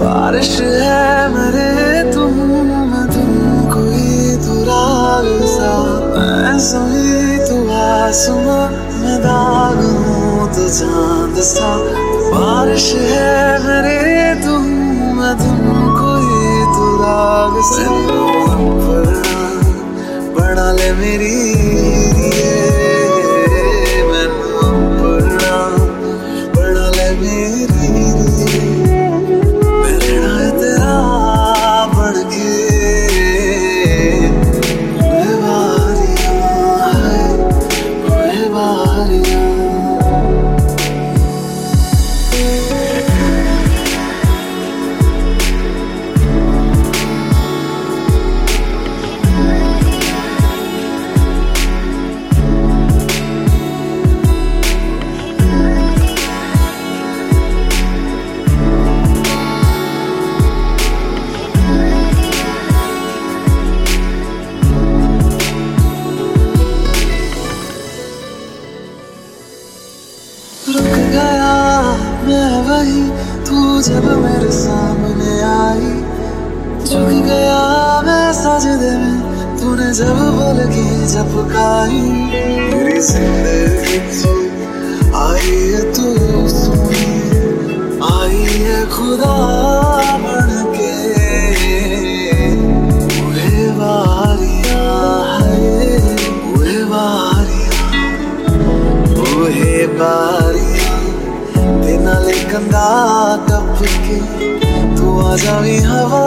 बारिश है मरे तुम मैं कोई तो दुराग सा। मैं सोई तू तो दाग हूँ तू चाँद सा बारिश है मरे तुम मैं कोई तो दुराग सा। बड़ा ले मेरी I Baby, baby. जब मेरे सामने आई झुक गया मैं सजदे में। तूने जब बोल के झपकाई, मेरी ज़िंदगी आई है तू सुनी, आई है खुदा रंगा कब फिर के तू आ जावी हवा